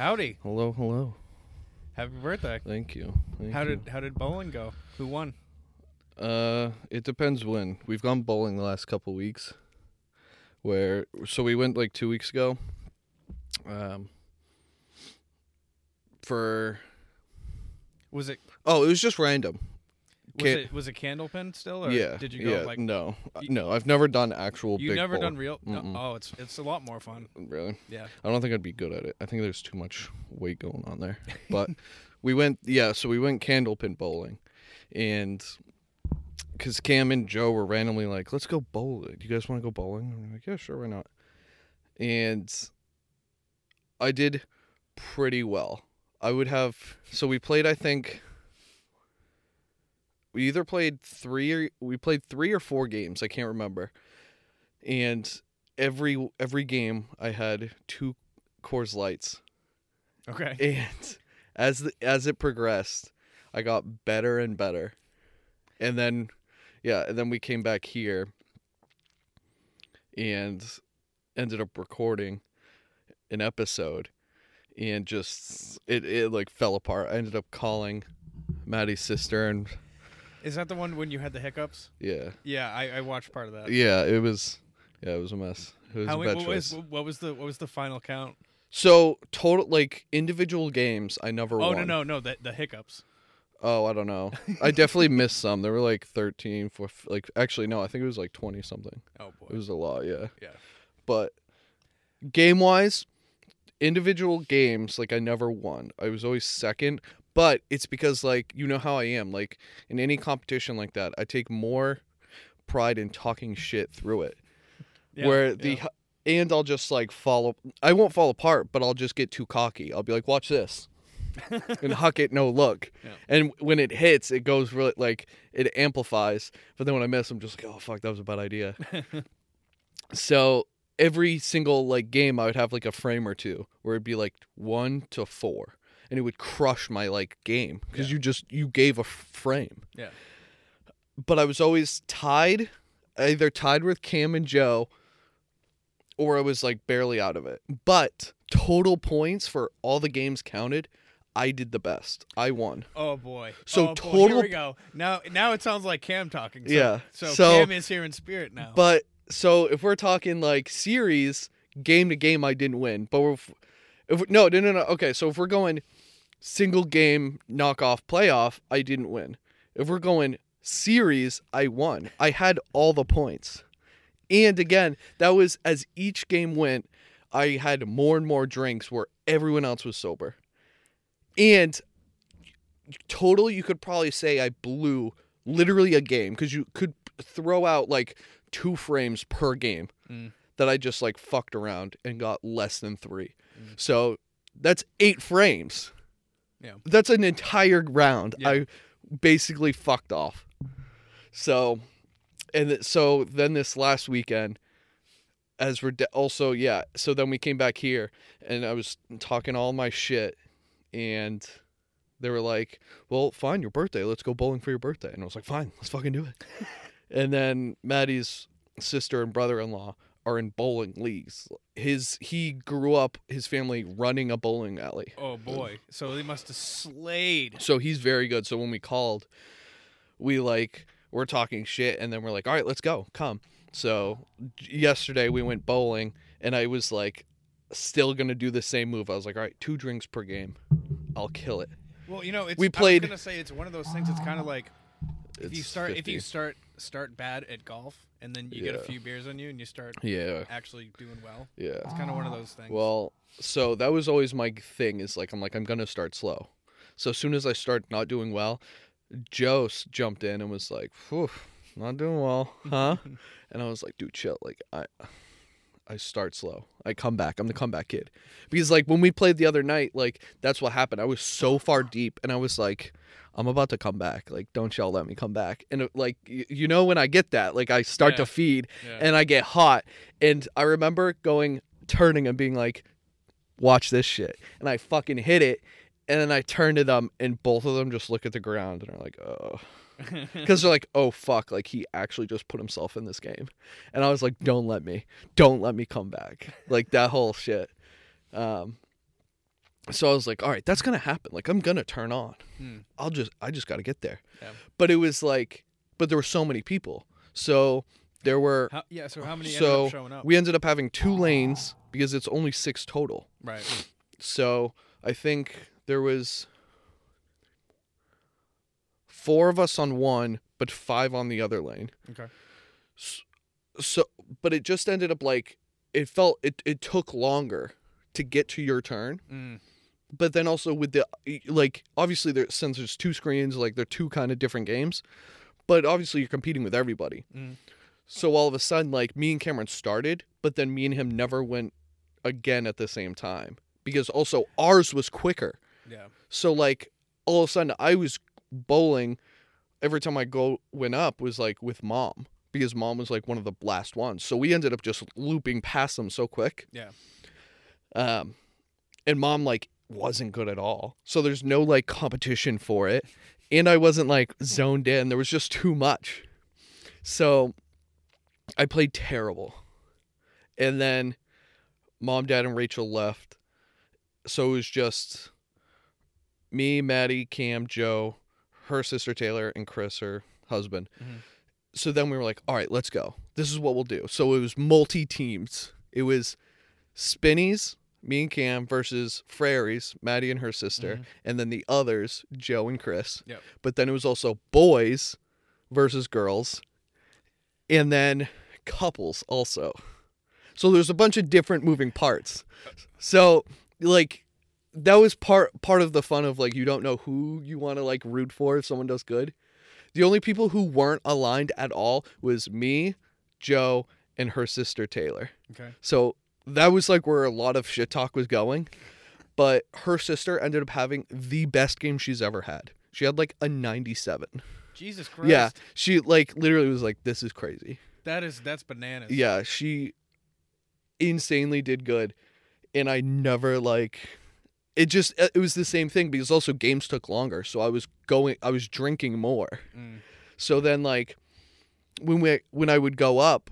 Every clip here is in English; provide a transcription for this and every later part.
Howdy. Hello, hello. Happy birthday. Thank you. Thank How you. did how did bowling go? Who won? Uh, it depends when. We've gone bowling the last couple weeks. Where so we went like two weeks ago. Um. For Was it oh, it was just random. Was it was it Candlepin still or yeah. did you go yeah, like no, Uh, you- no. I've never done actual. you big never bowl. done real no, Mm-mm. Oh, it's it's a lot more fun. Really? Yeah. I don't think I'd be good at it. I think there's too much weight going on there. But we went, yeah, so we went candlepin bowling. And because Cam and Joe were randomly like, let's go bowling. Do you guys want to go bowling? And I'm like, yeah, sure, why not? And I did pretty well. I would have, so we played, I think, we either played three or we played three or four games. I can't remember. And every every game I had two Coors Lights, Okay. and as the, as it progressed, I got better and better, and then yeah, and then we came back here, and ended up recording an episode, and just it it like fell apart. I ended up calling Maddie's sister, and Is that the one when you had the hiccups? yeah, Yeah, I, I watched part of that. yeah, it was yeah, it was a mess. It was How a bad what was what was the what was the final count? So total like individual games, I never oh, won. Oh won. no no no the the hiccups. Oh, I don't know. I definitely missed some. There were like 13, for like actually no, I think it was like 20 something. Oh boy. It was a lot, yeah. Yeah. But game wise, individual games, like I never won. I was always second. But it's because like you know how I am. Like in any competition like that, I take more pride in talking shit through it. Yeah, where the yeah. and I'll just like fall. I won't fall apart, but I'll just get too cocky. I'll be like, "Watch this," and huck it, no look. Yeah. And when it hits, it goes really like it amplifies. But then when I miss, I'm just like, "Oh fuck, that was a bad idea." so every single like game, I would have like a frame or two where it'd be like one to four, and it would crush my like game because Yeah. you just you gave a frame. Yeah. But I was always tied, either tied with Cam and Joe, or I was like barely out of it. But total points for all the games counted, I did the best. I won. Oh boy. So oh, boy. total- Here we go. Now now it sounds like Cam talking. So, Yeah, So, so- Cam is here in spirit now. But so if we're talking like series, game to game, I didn't win. But if, if no, no, no, no. Okay, so if we're going single game knockoff playoff, I didn't win. If we're going series, I won. I had all the points. And again, that was as each game went, I had more and more drinks where everyone else was sober. And total, you could probably say I blew literally a game because you could throw out like two frames per game Mm. that I just like fucked around and got less than three. Mm. So that's eight frames. Yeah. That's an entire round. Yeah. I basically fucked off. So, and th- so then this last weekend, as we're de- also yeah. So then we came back here and I was talking all my shit, and they were like, "Well, fine, your birthday. Let's go bowling for your birthday." And I was like, "Fine, let's fucking do it." and then Maddie's sister and brother-in-law are in bowling leagues. His he grew up his family running a bowling alley. oh boy. So they must have slayed. So he's very good. So when we called, we like we're talking shit, and then we're like, "All right, let's go, come." So yesterday we went bowling, and I was like, still gonna do the same move. I was like, "All right, two drinks per game, I'll kill it." Well, you know, it's We I played- was gonna say it's one of those things. It's kind of like if you start if you start start bad at golf and then you get a few beers on you and you start yeah, actually doing well. yeah. It's kind of one of those things. Well, so that was always my thing. Is like I'm like I'm gonna start slow. So as soon as I start not doing well, Joe jumped in and was like, "Whew, not doing well, huh?" and I was like, "Dude, chill. Like I, I start slow. I come back. I'm the comeback kid." Because like when we played the other night, like that's what happened. I was so far deep, and I was like. I'm about to come back. Like, don't y'all let me come back. And it, like, y- you know, when I get that, like, I start Yeah. to feed, yeah. and I get hot. And I remember going, turning and being like, watch this shit. And I fucking hit it. And then I turn to them, and both of them just look at the ground and are like, oh. Because they're like, oh, fuck. Like, he actually just put himself in this game. And I was like, don't let me. Don't let me come back. Like, that whole shit. Um, So I was like, all right, that's gonna happen. Like I'm gonna turn on. Hmm. I'll just I just gotta get there. Yeah. But it was like but there were so many people. So there were How, yeah. So how many ended so up showing up? we ended up having two lanes because it's only six total. right. So I think there was four of us on one, but five on the other lane. Okay. So, but it just ended up like it felt it. It took longer to get to your turn, Mm. But then also with the like obviously there since there's two screens, like they're two kind of different games, but obviously you're competing with everybody. Mm. So all of a sudden, like me and Cameron started, but then me and him never went again at the same time because also ours was quicker. Yeah. So like all of a sudden I was bowling every time I go went up was like with mom because mom was like one of the last ones. So we ended up just looping past them so quick. Yeah. Um and mom like wasn't good at all. So there's no like competition for it. And I wasn't like zoned in. There was just too much. So I played terrible. And then mom, dad, and Rachel left. So it was just me, Maddie, Cam, Joe, her sister Taylor, and Chris, her husband. Mhm. So then we were like, all right, let's go. This is what we'll do. So it was multi teams. It was Spinnies, me and Cam versus Frarys, Maddie and her sister, Mhm. and then the others, Joe and Chris. Yep. But then it was also boys versus girls, and then couples also. So there's a bunch of different moving parts. So like that was part part of the fun of like you don't know who you want to like root for if someone does good. The only people who weren't aligned at all was me, Joe, and her sister Taylor. Okay. So that was like where a lot of shit talk was going. But her sister ended up having the best game she's ever had. She had like a 97. Jesus Christ. Yeah. She like literally was like, this is crazy. That is that's bananas. Yeah. She insanely did good. And I never like it just it was the same thing because also games took longer. So I was going I was drinking more. Mm. So then like when we when I would go up,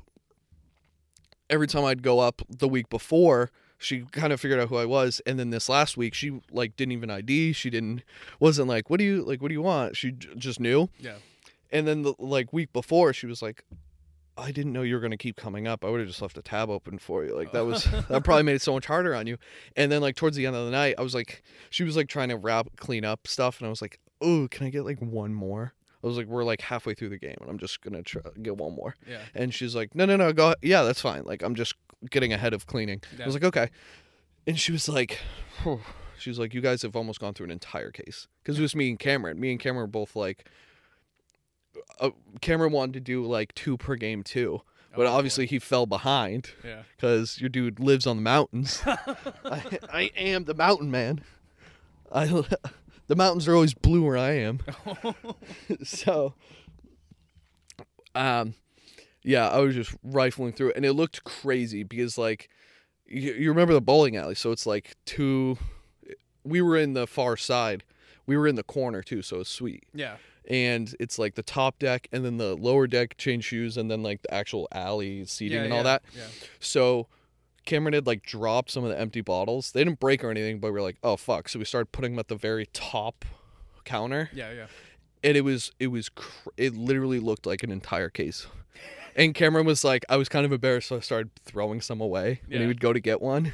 every time I'd go up the week before, she kind of figured out who I was, and then this last week she like didn't even ID. She didn't wasn't like what do you like what do you want? She j- just knew. Yeah. And then the like week before she was like. I didn't know you were gonna keep coming up. I would have just left a tab open for you. Like that was that probably made it so much harder on you. And then like towards the end of the night, I was like, she was like trying to wrap clean up stuff, and I was like, oh, can I get like one more? I was like, we're like halfway through the game, and I'm just gonna try, get one more. Yeah. And she's like, no, no, no, go. Yeah, that's fine. Like I'm just getting ahead of cleaning. Yeah. I was like, okay. And she was like, Phew. she was like, you guys have almost gone through an entire case because it was me and Cameron. Me and Cameron were both like, uh, Cameron wanted to do like two per game too, but Oh, boy. obviously he fell behind Yeah. because your dude lives on the mountains. I, I am the mountain man. I the mountains are always blue where I am. so, um, yeah, I was just rifling through it, and it looked crazy because like you, you remember the bowling alley, so it's like two. We were in the far side. We were in the corner too, so it's sweet yeah. and it's like the top deck and then the lower deck change shoes and then like the actual alley seating yeah, and all yeah, that. Yeah. So Cameron had like dropped some of the empty bottles. They didn't break or anything, but we were like, oh fuck. So we started putting them at the very top counter, Yeah. Yeah. and it was it was cr- it literally looked like an entire case. And Cameron was like, I was kind of embarrassed, so I started throwing some away Yeah. he would go to get one.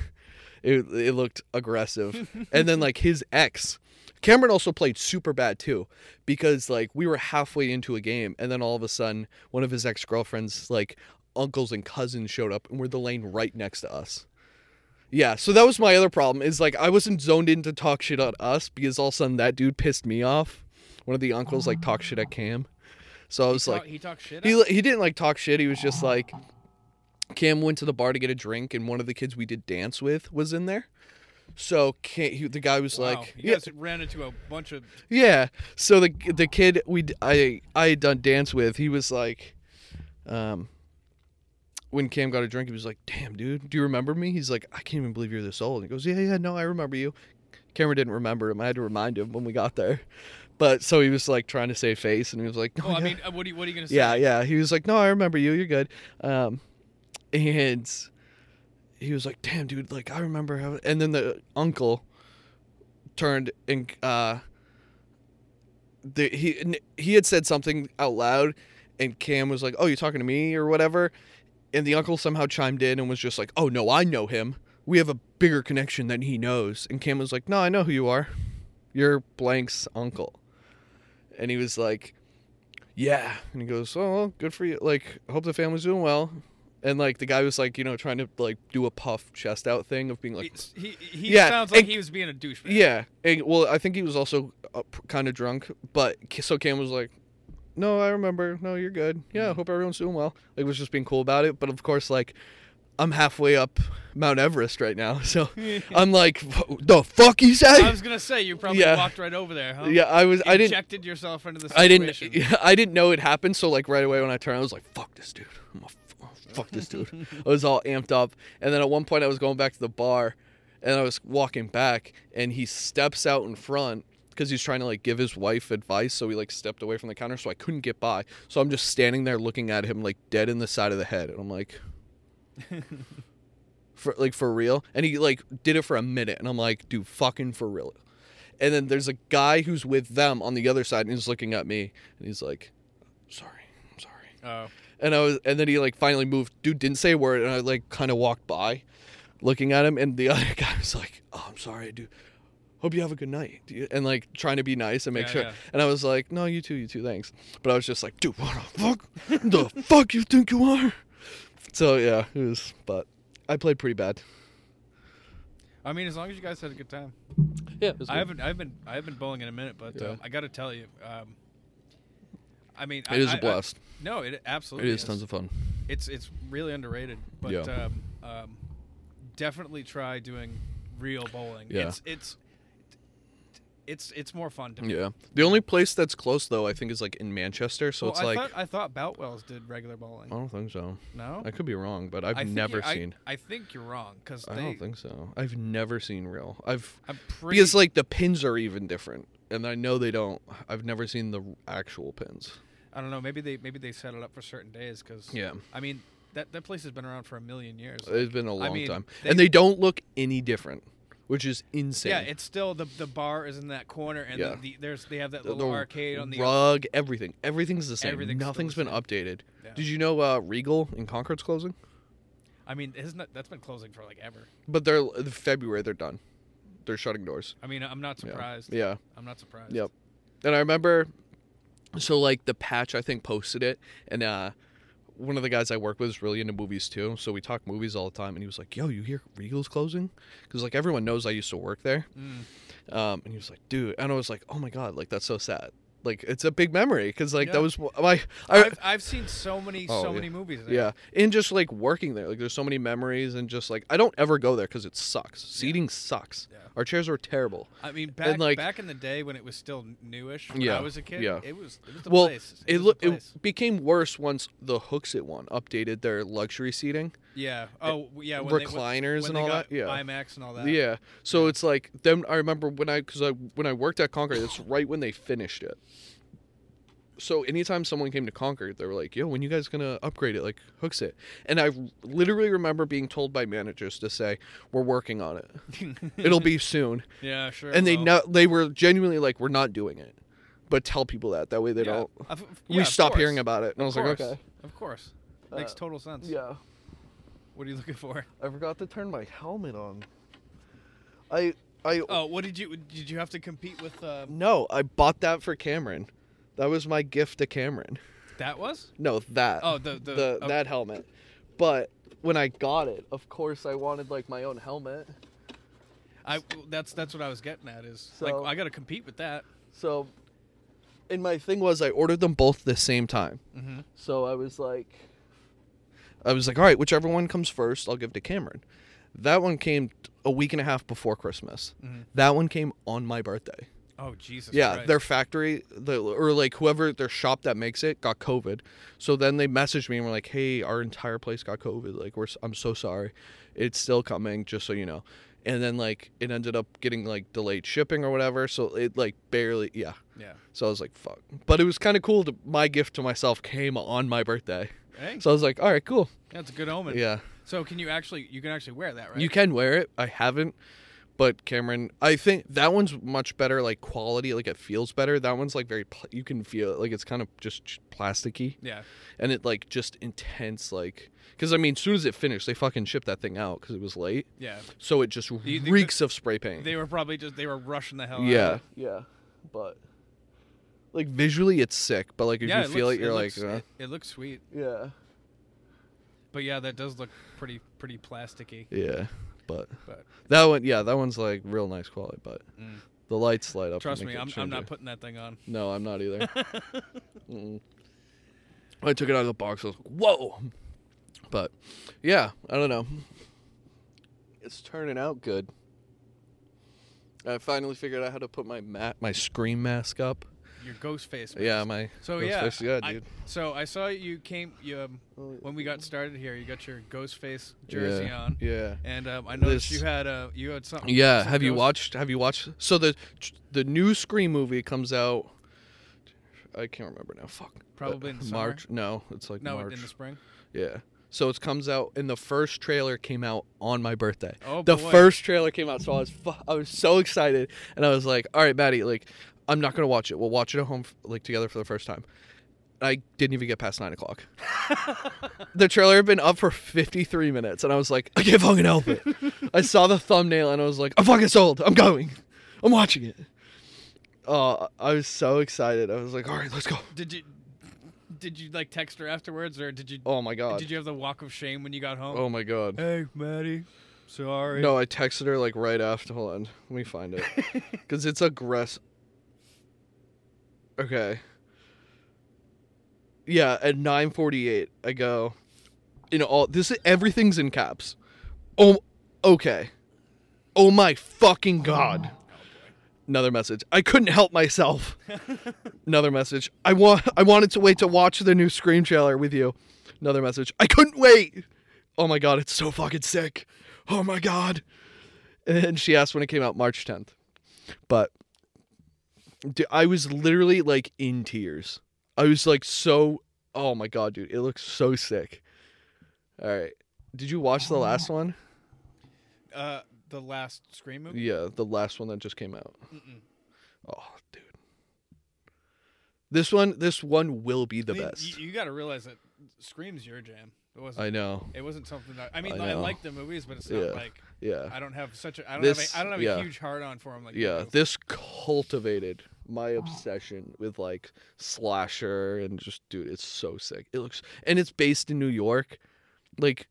It it looked aggressive, and then like his ex. Cameron also played super bad too, because like we were halfway into a game, and then all of a sudden, one of his ex girlfriends, like uncles and cousins, showed up, and we're the lane right next to us. Yeah, so that was my other problem. Is like I wasn't zoned in to talk shit on us because all of a sudden that dude pissed me off. One of the uncles like talked shit at Cam, so I was he, like, talk, he talked shit. he he didn't like talk shit. He was just like Cam went to the bar to get a drink, and one of the kids we did dance with was in there. So Cam, he, the guy was Wow. like, you yeah, guys ran into a bunch of. yeah. So the the kid we I I had done dance with, he was like, um, when Cam got a drink, he was like, "Damn, dude, do you remember me?" He's like, "I can't even believe you're this old." And he goes, "Yeah, yeah, no, I remember you." Cameron didn't remember him. I had to remind him when we got there. But so he was like trying to save face, and he was like, "No, Well, I mean, uh, what are you, what are you gonna say? Yeah, yeah. He was like, "No, I remember you. You're good." Um, and he was like, "Damn, dude! Like, I remember how." And then the uncle turned and uh, the, he he had said something out loud, and Cam was like, "Oh, you're talking to me or whatever?" And the uncle somehow chimed in and was just like, "Oh no, I know him. We have a bigger connection than he knows." And Cam was like, "No, I know who you are. You're blank's uncle." And he was like, "Yeah." And he goes, "Oh, well, good for you. Like, hope the family's doing well." And like the guy was like, you know, trying to like do a puff chest out thing of being like, he he, he Yeah, sounds like and- he was being a douchebag. yeah. And, well, I think he was also uh, kind of drunk, but so Cam was like, "No, I remember. No, you're good. Yeah, I Mhm. hope everyone's doing well." Like was just being cool about it. But of course, like I'm halfway up Mount Everest right now, so I'm like, "Wh- "The fuck you say? I was gonna say you probably Yeah. walked right over there, huh? Yeah, I was. I didn't. Injected yourself into the Situation. I didn't. I didn't know it happened. So like right away when I turned, I was like, "Fuck this dude. I'm a, f- fuck this dude." I was all amped up, and then at one point I was going back to the bar, and I was walking back, and he steps out in front because he's trying to like give his wife advice. So he like stepped away from the counter, so I couldn't get by. So I'm just standing there looking at him like dead in the side of the head, and I'm like. For like for real, and he like did it for a minute, and I'm like, dude, fucking for real. And then there's a guy who's with them on the other side, and he's looking at me, and he's like, "Sorry, I'm sorry." Oh, And I was, and then he like finally moved. Dude didn't say a word, and I like kind of walked by, looking at him, and the other guy was like, "Oh, I'm sorry, dude. Hope you have a good night." Do you-" And like trying to be nice and make Yeah, sure. yeah. And I was like, "No, you too, you too, thanks." But I was just like, "Dude, what the fuck? the fuck you think you are?" So yeah, it was. But I played pretty bad. I mean, as long as you guys had a good time. Yeah, I haven't, I've been, I haven't been bowling in a minute, but Yeah. um, I got to tell you, um, I mean, I, it is a blast. no, it absolutely It is tons of fun. It's it's really underrated, but Yeah. um, um, definitely try doing real bowling. Yeah. It's it's it's it's more fun to me. Yeah. The only place that's close though, I think, is like in Manchester. So Well, it's I like thought I thought Boutwells did regular bowling. I don't think so. no, I could be wrong, but I've never you- I- seen. I, think you're wrong because I, don't think so. I've never seen real. I've I'm pretty. because like the pins are even different, and I know they don't. I've never seen the actual pins. I don't know. Maybe they maybe they set it up for certain days because. Yeah, I mean that that place has been around for a million years. it's been a long mean, time, they- and they don't look any different, which is insane. Yeah, it's still the the bar is in that corner, and Yeah. the, the, there's they have that The- little arcade on the rug, everything, everything's the same. Everything's Nothing's been same. updated. Yeah. Did you know uh, Regal in Concord's closing? I mean, isn't that, that's been closing for like ever. But they're February. They're done. They're shutting doors. I mean, I'm not Yeah. surprised. Yeah. I'm not surprised. Yep. And I remember, so like the patch, I think posted it, and uh, one of the guys I work with is really into movies too. So we talk movies all the time, and he was like, "Yo, you hear Regal's closing?" Because like everyone knows I used to work there. Mm. Um, and he was like, "Dude," and I was like, "Oh my god, like that's so sad." Like it's a big memory because like Yeah. that was my I, I've, I've seen so many Oh, so yeah. many movies. There. yeah, and just like working there, like there's so many memories, and just like I don't ever go there because it sucks. Seating sucks. Yeah. Our chairs were terrible. I mean, back like- back in the day when it was still newish, when Yeah, I was a kid, yeah. it was it was the well, place. it look the place. it became worse once the Hooksett one updated their luxury seating. Yeah. Oh, yeah. They- recliners when and they all that. Yeah, IMAX and all that. yeah. So it's like them. I remember when I because I when I worked at Concord, it's right when they finished it. So anytime someone came to Concord, they were like, "Yo, when you guys gonna upgrade it? Like Hooksett?" And I literally remember being told by managers to say, "We're working on it. It'll be soon." yeah, sure. And they know they were genuinely like, "We're not doing it," but tell people that that way they yeah, don't. of- of- we stop course. hearing about it. And I was Of like, course. "Okay." Of course. Makes Uh, total sense. Yeah. What are you looking for? I forgot to turn my helmet on. I I Oh, what did you did you have to compete with? Uh, no, I bought that for Cameron. That was my gift to Cameron. that was. No, that. Oh, the the, the oh, that helmet. But when I got it, of course I wanted like my own helmet. I that's that's what I was getting at is So- like I got to compete with that. So and my thing was I ordered them both the same time. Mm-hmm. So I was like I was like, "All right, whichever one comes first, I'll give to Cameron." That one came a week and a half before Christmas. Mhm. That one came on my birthday. Oh Jesus. Yeah, Christ. their factory, the or like whoever their shop that makes it got COVID. So then they messaged me and were like, "Hey, our entire place got COVID. Like, we're I'm so sorry. It's still coming, just so you know." And then like it ended up getting like delayed shipping or whatever. So it like barely, yeah. Yeah. So I was like, "Fuck." But it was kind of cool. To, my gift to myself came on my birthday. Hey, So I was like, "All right, cool." that's a good omen. Yeah, So can you actually you can actually wear that right? you can wear it. I haven't, But Cameron, I think that one's much better, like quality, like it feels better. That one's like very, pl- you can feel it, like it's kind of just plasticky, Yeah. and it like just intense, like because I mean, as soon as it finished, they fucking shipped that thing out because it was late, Yeah. so it just you think reeks of spray paint. They were probably just they were rushing the hell. out of yeah, it. yeah, but like visually, it's sick. But like if yeah. you feel looks, it, you're looks, like, uh, it, it looks sweet, yeah, but yeah, that does look pretty pretty plasticky. yeah. But But that one, yeah, that one's like real nice quality. But mm, the lights light up. trust me, I'm I'm not putting that thing on. No, I'm not either. I took it out of the box. I was like, "Whoa!" But yeah, I don't know. It's turning out good. I finally figured out how to put my ma- my scream mask up. Your ghost face. Yeah, my So ghost yeah, face- yeah, I- dude. so I saw you came you um, when we got started here. You got your ghost face jersey yeah, on, Yeah. and um, I noticed This- you had uh, you had something. Yeah, some have you watched? Have you watched? So the the new Scream movie comes out. I can't remember now. Fuck. Probably in the summer? March. No, it's like No, March. in the spring. Yeah. So it comes out, and the first trailer came out on my birthday. Oh the boy. first trailer came out, so I was fu- I was so excited, and I was like, "All right, Maddie, like, I'm not gonna watch it. We'll watch it at home, f- like together for the first time." I didn't even get past nine o'clock. the trailer had been up for 53 minutes, and I was like, "I can't fucking help it." I saw the thumbnail, and I was like, "I'm fucking sold. I'm going. I'm watching it." Uh, I was so excited. I was like, "All right, let's go." Did you did you like text her afterwards, or did you Oh my god. did you have the walk of shame when you got home? Oh my god. Hey, Maddie. Sorry. No, I texted her like right after. Hold on, let me find it because it's aggressive. Okay. Yeah, at nine forty-eight, I go. You know, all this everything's in caps. Oh, okay. Oh my fucking god. Oh, oh, Another message. I couldn't help myself. Another message. I want. I wanted to wait to watch the new Scream trailer with you. Another message. I couldn't wait. Oh my god, it's so fucking sick. Oh my god. And she asked when it came out March 10th. But dude, I was literally like in tears. I was like so oh my god, dude. It looks so sick. All right. Did you watch the last one? Uh, the last Scream movie. Yeah, the last one that just came out. Mm-mm. Oh, dude. This one this one will be the I mean, best. You, you got to realize that Scream's your jam. It wasn't. I know. it wasn't something that I mean. I I, like the movies, but it's Yeah. not like Yeah. I don't have such a. I don't This- have. A, I don't have yeah. a huge heart on for him like. Yeah, this cultivated my obsession with like slasher and just dude, it's so sick. It looks and it's based in New York. Like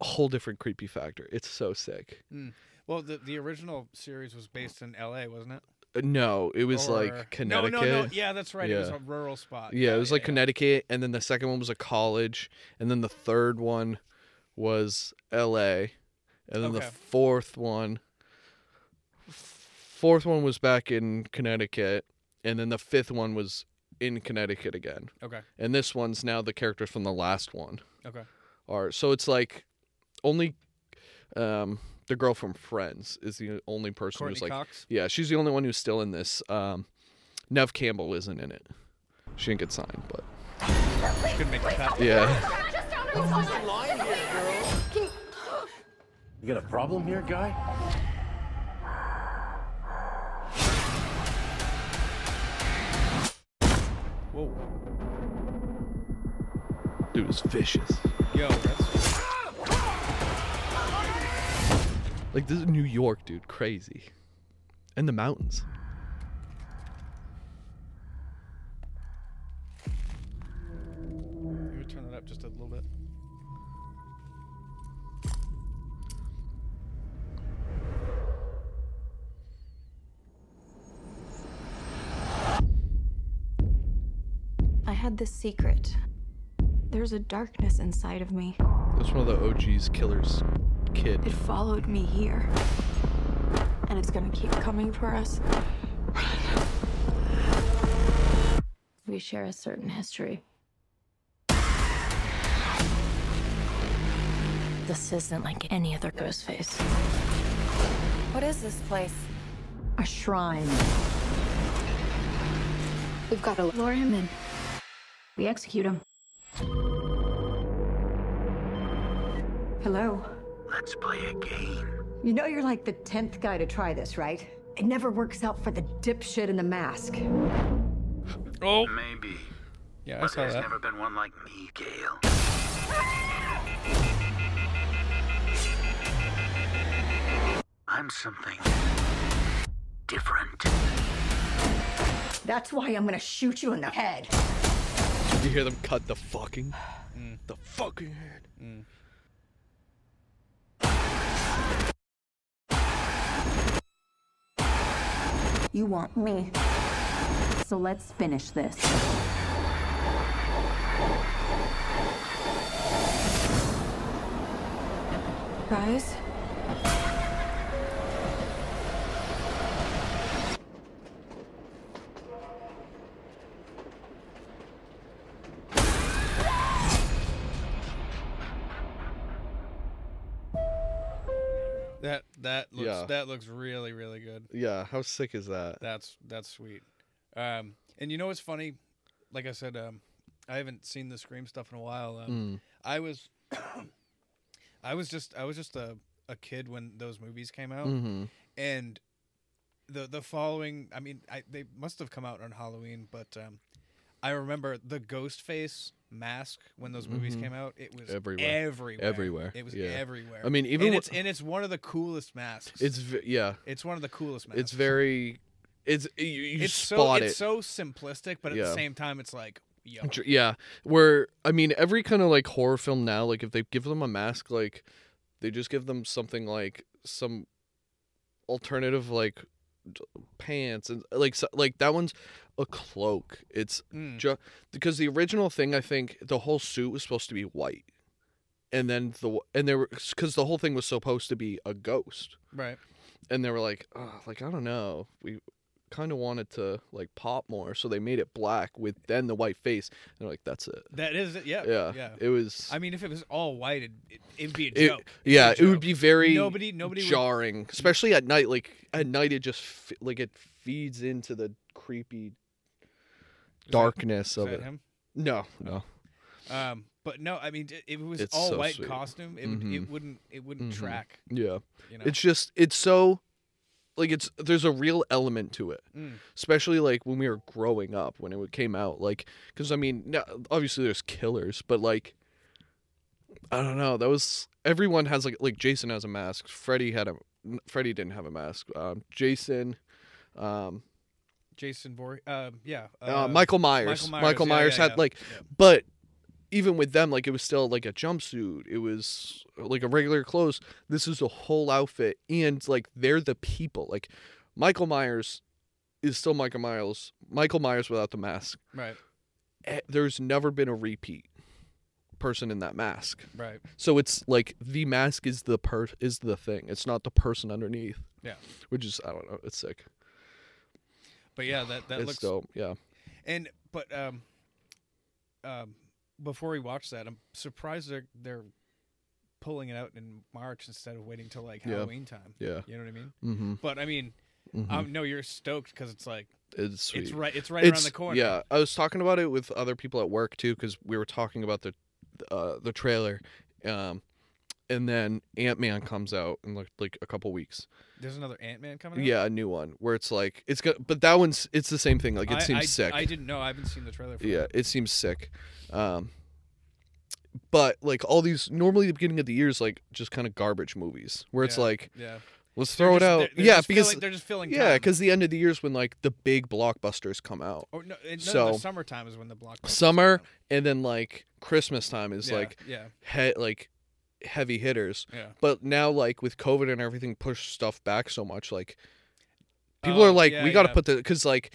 a whole different creepy factor. It's so sick. Well, the the original series was based in L.A., wasn't it? Uh, No, it was Or- like Connecticut. No, no, no. Yeah, that's right. It was a rural spot. Yeah, it was like yeah. Connecticut and then the second one was a college and then the third one was LA and then the fourth one fourth one was back in Connecticut and then the fifth one was in Connecticut again. Okay. And this one's now the characters from the last one Okay. are so it's like only um the girl from Friends is the only person Courtney who's like Cox. yeah, she's the only one who's still in this. Um Nev Campbell isn't in it. She didn't get signed, but She couldn't make the cut. yeah. You got a problem here, guy? Whoa. Dude is vicious. Yo, that's Like this is New York, dude. Crazy. And the mountains. I had this secret. There's a darkness inside of me. That's one of the OG's killers kid. It followed me here. And it's gonna keep coming for us. We share a certain history. This isn't like any other ghost face. What is this place? A shrine. We've got to Lure him in. We execute him. Hello. Let's play a game. You know you're like the tenth guy to try this, right? It never works out for the dipshit in the mask. Oh, Maybe. yeah, I But saw there's that. never been one like me, Gail. I'm something different. That's why I'm gonna shoot you in the head. You hear them cut the fucking, mm. the fucking head. Mm. You want me. So let's finish this. Guys? Yeah. that looks really really good. Yeah, how sick is that? That's that's sweet. Um, and you know what's funny? Like I said, um, I haven't seen the Scream stuff in a while. Um, Mm. I was, I was just I was just a, a kid when those movies came out, Mm-hmm. and the the following. I mean, I, they must have come out on Halloween, but um, I remember the ghost face mask when those movies Mhm. came out. It was Everywhere. everywhere, Everywhere, It was yeah. everywhere. I mean, even and wh- it's and it's one of the coolest masks. It's v- yeah, it's one of the coolest masks. it's very, it's you, you it's so spot it's so simplistic, but at Yeah. the same time, it's like yo, Yeah, where I mean, every kind of like horror film now, like if they give them a mask, like they just give them something like some alternative like pants and like so, like that one's a cloak. It's Mm. just because the original thing, I think the whole suit was supposed to be white, and then the and there were because the whole thing was supposed to be a ghost, right? and they were like, oh, like I don't know, we kind of wanted to like pop more, so they made it black with then the white face. And they're like, that's it. That is it. Yeah, Yeah, yeah. it was. I mean, if it was all white, it'd, it, it'd be a joke. It'd yeah, a it would be very nobody nobody would, jarring, especially at night. Like at night, it just like it feeds into the creepy darkness Is of that it. him? No, no. Um, but no, I mean, if it was It's all so white sweet. costume, it Mhm. it wouldn't it wouldn't Mhm. track. Yeah, You know, it's just it's so like it's there's a real element to it. Mm. especially like when we were growing up when it came out like because i mean no, obviously there's killers but like i don't know that was everyone has like like jason has a mask freddy had a freddy didn't have a mask um jason um Jason Voorhees. Um, yeah, uh, michael myers Michael Myers, yeah, had yeah, like but even with them like it was still like a jumpsuit it was like a regular clothes this is a whole outfit and like they're the people like michael myers is still michael myers michael myers without the mask right, eh, there's never been a repeat person in that mask. right. So it's like the mask is the per is the thing. It's not the person underneath. Yeah. Which is I don't know. It's sick. But yeah, that that it's looks dope. Yeah. and but um, um, before we watch that, I'm surprised they're they're pulling it out in March instead of waiting till like Yeah. Halloween time. Yeah. You know what I mean? Mm-hmm. But I mean, um, no, you're stoked because it's like It's sweet. it's right it's right It's- around the corner. Yeah, I was talking about it with other people at work too because we were talking about the uh, the trailer, um, and then Ant Man comes out in like like a couple weeks. There's another Ant Man coming. out? Yeah, a new one where it's like it's good, but that one's it's the same thing. Like it I, seems I, sick. I didn't know. I haven't seen the trailer. For yeah it. it seems sick um but like all these normally the beginning of the year is like just kind of garbage movies where it's Yeah, like yeah. let's throw it out they're- they're yeah because filling, they're just filling. yeah because the end of the year is when like the big blockbusters come out or no, no, so- the summertime is when the blockbusters come summer and then like christmas time is Yeah, like yeah, he- like heavy hitters yeah. but now like with covid and everything push stuff back so much like people Oh, are like yeah, we gotta yeah. put the because like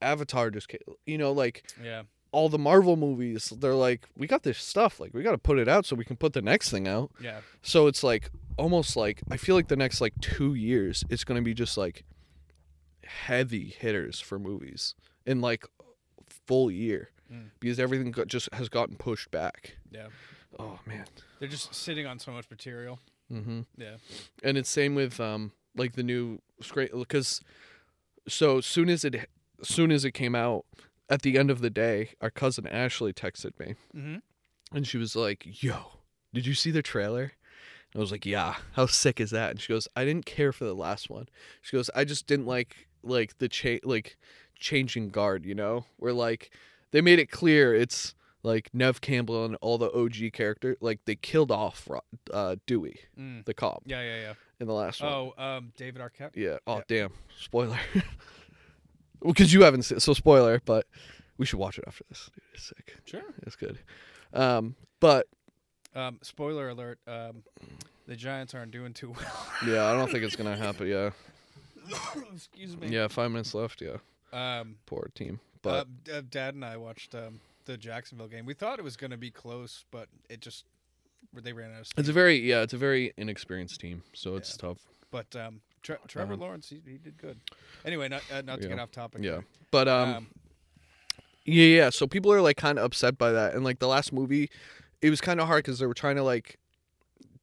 avatar just ca- you know like Yeah. all the Marvel movies, they're like, we got this stuff, like we got to put it out so we can put the next thing out. Yeah. So it's like almost like I feel like the next like two years, it's gonna be just like heavy hitters for movies in like full year Mm. because everything got, just has gotten pushed back. Yeah. Oh man. They're just sitting on so much material. Mm-hmm. Yeah. And it's same with um like the new Scream because so soon as it soon as it came out at the end of the day, our cousin Ashley texted me Mm-hmm. and she was like, "Yo, did you see the trailer?" I was like, "Yeah, how sick is that?" And she goes, "I didn't care for the last one." She goes, "I just didn't like like the cha- like changing guard, you know, where like they made it clear it's like Nev Campbell and all the OG character like they killed off uh, Dewey, Mm. the cop, Yeah, yeah, yeah. in the last one. Oh, um, David Arquette. Yeah. Oh Yeah. damn. Spoiler. well, because you haven't seen so spoiler, but we should watch it after this. Dude, it's sick. Sure. It's good. Um, but Um, spoiler alert. Um, the Giants aren't doing too well. yeah, I don't think it's gonna happen. Yeah. Excuse me. Yeah. Five minutes left. Yeah. Um, Poor team. But uh, Dad and I watched um the Jacksonville game. We thought it was going to be close, but it just they ran out of steam. it's a very yeah, it's a very inexperienced team, so it's tough. But um, Tre- Trevor Um, Lawrence, he, he did good. Anyway, not uh, not to Yeah. get off topic. Yeah. But um, Um, Yeah, yeah. So people are like kind of upset by that, and like the last movie, it was kind of hard because they were trying to like,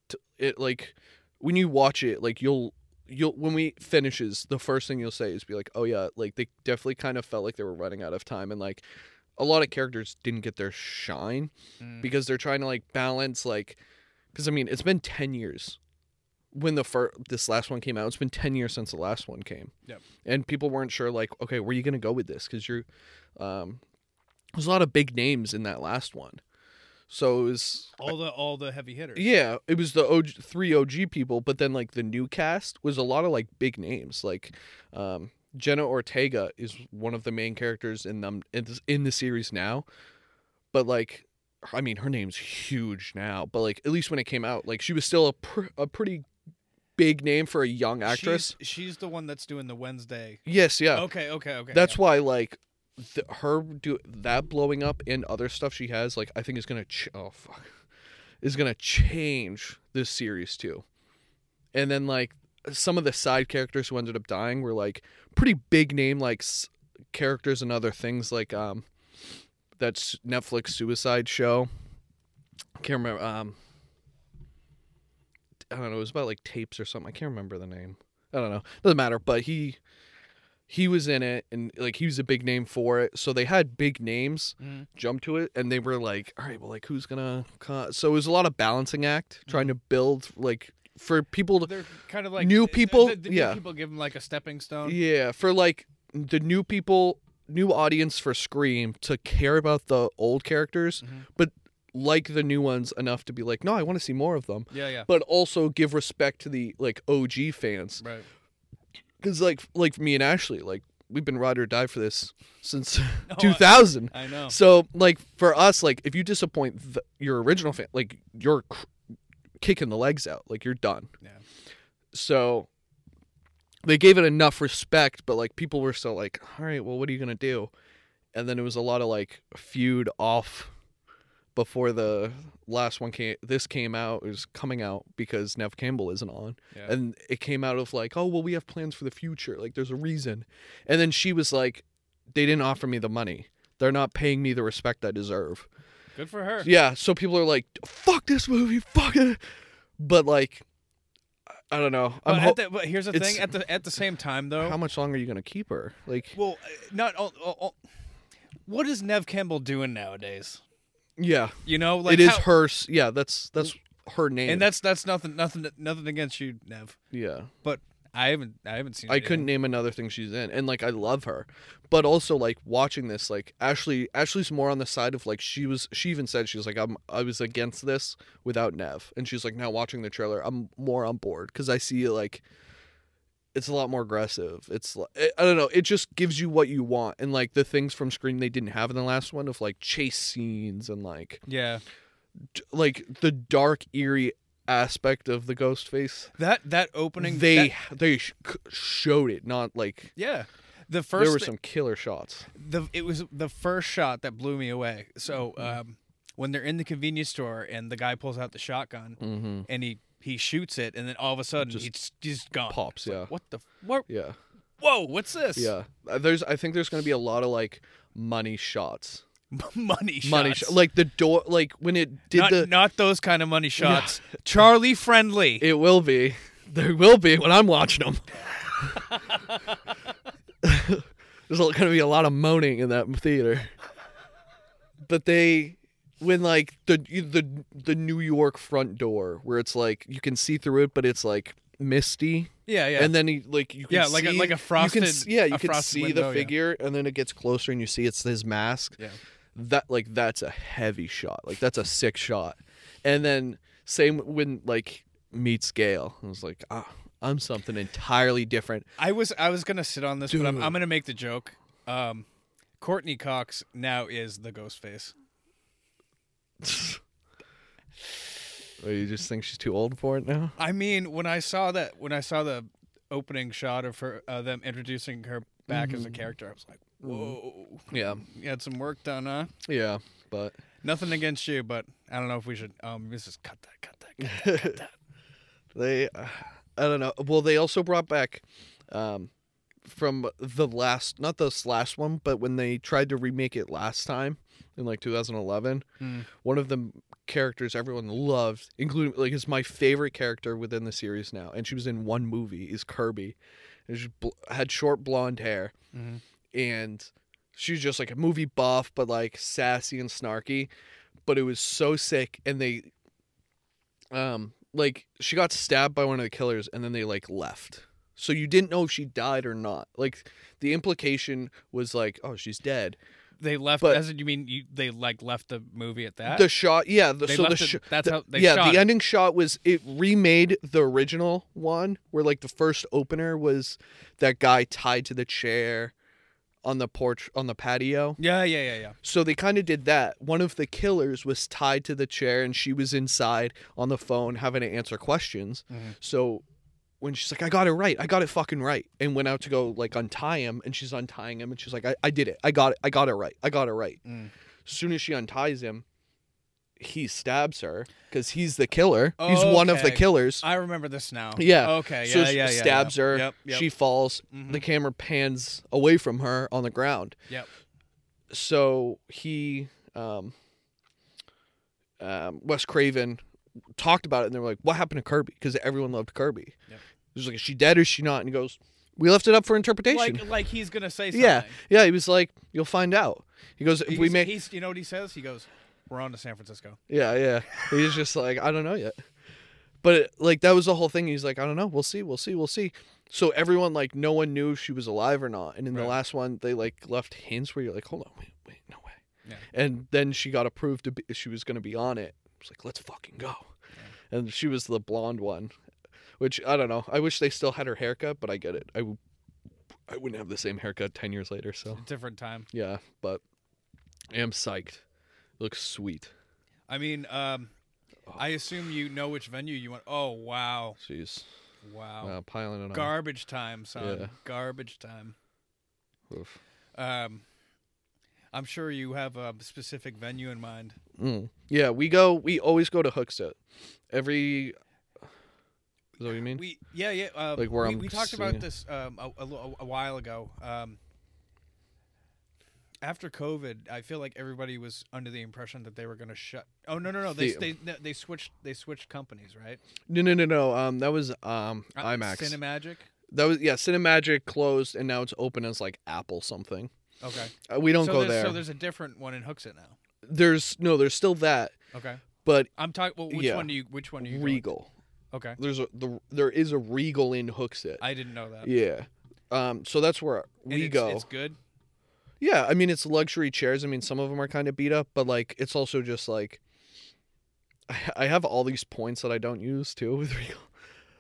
t- it like when you watch it, like you'll you'll when we finishes, the first thing you'll say is be like, oh yeah, like they definitely kind of felt like they were running out of time, and like a lot of characters didn't get their shine Mm. because they're trying to like balance like, because I mean it's been ten years. When the first this last one came out, it's been ten years since the last one came. Yep. And people weren't sure, like, okay, where are you gonna go with this? Because you're, um, there's a lot of big names in that last one. So it was all the all the heavy hitters. yeah, it was the OG, three OG people, but then like the new cast was a lot of like big names. Like um, Jenna Ortega is one of the main characters in them in, this, in the series now, but like I mean her name's huge now, but like at least when it came out, like she was still a pr- a pretty big name for a young actress. She's, she's the one that's doing the Wednesday. yes, yeah. Okay, okay, okay. That's yeah. why like th- her do that blowing up and other stuff she has like I think is gonna ch- oh fuck is gonna change this series too. And then like some of the side characters who ended up dying were like pretty big name like s- characters and other things like um that's Netflix Suicide Show. I Can't remember um I don't know, it was about like tapes or something. I can't remember the name. I don't know. Doesn't matter, but he he was in it and like he was a big name for it so they had big names Mhm. jump to it and they were like all right well like who's gonna co-? so it was a lot of balancing act trying to build like for people to They're kind of like New people? The, the new Yeah. people give them like a stepping stone. yeah for like the new people new audience for scream to care about the old characters Mhm. but like the new ones enough to be like no i want to see more of them Yeah, yeah. but also give respect to the like og fans Right. because like like me and Ashley, like we've been ride or die for this since I- 2000. I know. So like for us, like if you disappoint the, your original fan, like you're cr- kicking the legs out, like you're done. Yeah. So they gave it enough respect, but like people were still like, all right, well, what are you gonna do? And then it was a lot of like feud off before the last one came. This came out. It was coming out because Nev Campbell isn't on Yeah. and it came out of like oh well we have plans for the future like there's a reason and then she was like they didn't offer me the money they're not paying me the respect i deserve Good for her. yeah so people are like fuck this movie fuck it but like i don't know But, ho- the, but here's the it's- thing. At the at the same time, though, how much longer are you gonna keep her like well, uh, not all, all, all- What is Nev Campbell doing nowadays? yeah You know, like it is how- her s- yeah that's that's her name and that's that's nothing, nothing, nothing against you, Nev. yeah But I haven't, I haven't seen. I couldn't anything. name another thing she's in, and like I love her, but also like watching this, like Ashley, Ashley's more on the side of like she was. She even said she was like I'm. I was against this without Nev, and she's like now watching the trailer, I'm more on board because I see like it's a lot more aggressive. It's li- I eh, I don't know. It just gives you what you want, and like the things from Scream they didn't have in the last one of like chase scenes and like Yeah, d- like the dark eerie aspect of the ghost face. that that opening. They that- they sh- showed it, not like yeah, the first. there were thi- some killer shots. the it was the first shot that blew me away. So Mm-hmm. um, when they're in the convenience store and the guy pulls out the shotgun Mm-hmm. and he he shoots it and then all of a sudden Just he's just gone. pops, like, yeah. what the what? Yeah, Whoa! What's this? yeah. Uh, There's, I think there's gonna be a lot of like money shots, money shots. money, sh- like the door, like when it did not, the. not those kind of money shots. Charlie friendly. It will be. There will be when I'm watching them. there's going to be a lot of moaning in that theater. But they, when like the the the New York front door where it's like you can see through it, but it's like misty. Yeah, yeah. And then he like you can Yeah, like a- like a you frosted- can, yeah, you can see window, the yeah. figure, and then it gets closer, and you see it's his mask. Yeah. That like that's a heavy shot. Like that's a sick shot. And then same when like meets Gale, I was like, ah, I'm something entirely different. I was I was gonna sit on this, but I'm, I'm gonna make the joke. Um, Courteney Cox now is the ghost face. Or you just think she's too old for it now? I mean, when I saw that, when I saw the opening shot of her, uh, them introducing her back as a character, I was like, whoa, Yeah, you had some work done, huh? yeah, but Nothing against you, but I don't know if we should. Um, this is cut that, cut that, cut that, cut that. They, uh, I don't know. Well, they also brought back, um, from the last, not this last one, but when they tried to remake it last time in like 2011, one of the characters everyone loved, including like is my favorite character within the series now, and she was in one movie, is Kirby, and she bl- had short blonde hair, and she was just like a movie buff, but like sassy and snarky, but it was so sick, and they um like she got stabbed by one of the killers and then they like left so you didn't know if she died or not like the implication was like oh she's dead They left. But- as in, you mean you, they like left the movie at that? the shot yeah the, They so the, left it- that's the- how they yeah shot the ending shot was it remade the original one where like the first opener was that guy tied to the chair on the porch on the patio yeah, yeah, yeah, yeah. So they kind of did that. One of the killers was tied to the chair and she was inside on the phone having to answer questions. So when she's like, I got it right, I got it fucking right, and went out to go like untie him, and she's untying him, and she's like, I, I did it, I got it, I got it right, I got it right. Mm. As soon as she unties him, he stabs her because he's the killer. He's one of the killers. I remember this now. Yeah. Okay. So Yeah. yeah. Yeah. stabs yeah. her. Yep. Yep. She falls. Mhm. The camera pans away from her on the ground. Yep. so he um um Wes Craven talked about it and they were like, What happened to Kirby? Because everyone loved Kirby. Yep. He was like, Is she dead or is she not? And he goes, We left it up for interpretation. Like, like he's gonna say something. yeah. Yeah, he was like, You'll find out. He goes, If He's, we make he's, you know what he says? He goes, "We're on to San Francisco." Yeah, yeah. He's just like, I don't know yet. But like that was the whole thing. He's like, I don't know. We'll see. We'll see. We'll see. So everyone like no one knew if she was alive or not. And in the last one, they like left hints where you're like, hold on, wait, wait, no way. Yeah. And then she got approved to be. She was going to be on it. I was like, let's fucking go. And she was the blonde one, which I don't know. I wish they still had her haircut, but I get it. I, w- I wouldn't have the same haircut ten years later. So Different time. yeah, but I am psyched. Looks sweet. I mean, um, I assume you know which venue you want. Oh wow, Jeez. wow, Wow, piling it on. garbage time, son. Yeah. Garbage time. Oof. Um, I'm sure you have a specific venue in mind. Mm. Yeah, we go. We always go to Hooksett. Every. Is that what you mean? We yeah yeah. Uh, Like where we, I'm we talked about this um, a, a, a while ago. Um, after COVID, I feel like everybody was under the impression that they were going to shut. Oh no no no! They, The- they they they switched they switched companies, right? no, no, no, no. Um, that was um Uh, IMAX. Cinemagic. that was yeah. Cinemagic closed, and now it's open as like Apple something. Okay. Uh, we don't so go there. So there's a different one in Hooksett now. there's no. There's still that, Okay. but I'm talking. Well, which Yeah. one do you? Which one do you? Regal. Okay. There's a the there is a Regal in Hooksett. I didn't know that. yeah. Um. So that's where And we it's, go. It's good. Yeah, I mean it's luxury chairs. I mean some of them are kind of beat up, but like it's also just like I, I have all these points that I don't use too with Regal.